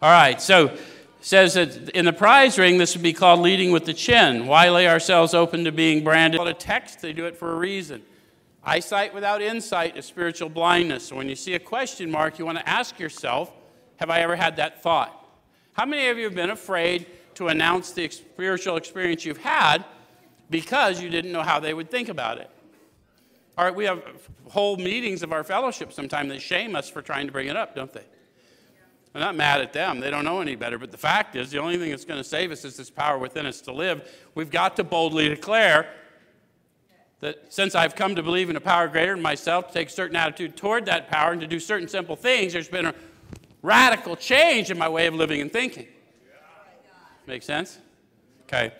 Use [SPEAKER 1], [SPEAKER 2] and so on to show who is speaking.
[SPEAKER 1] All right, so says that in the prize ring, this would be called leading with the chin. Why lay ourselves open to being branded? A text, they do it for a reason. Eyesight without insight is spiritual blindness. So when you see a question mark, you want to ask yourself, have I ever had that thought? How many of you have been afraid to announce the spiritual experience you've had because you didn't know how they would think about it? All right, we have whole meetings of our fellowship sometimes that shame us for trying to bring it up, don't they? I'm not mad at them. They don't know any better. But the fact is, the only thing that's going to save us is this power within us to live. We've got to boldly declare that since I've come to believe in a power greater than myself, to take a certain attitude toward that power and to do certain simple things, there's been a radical change in my way of living and thinking. Make sense? Okay.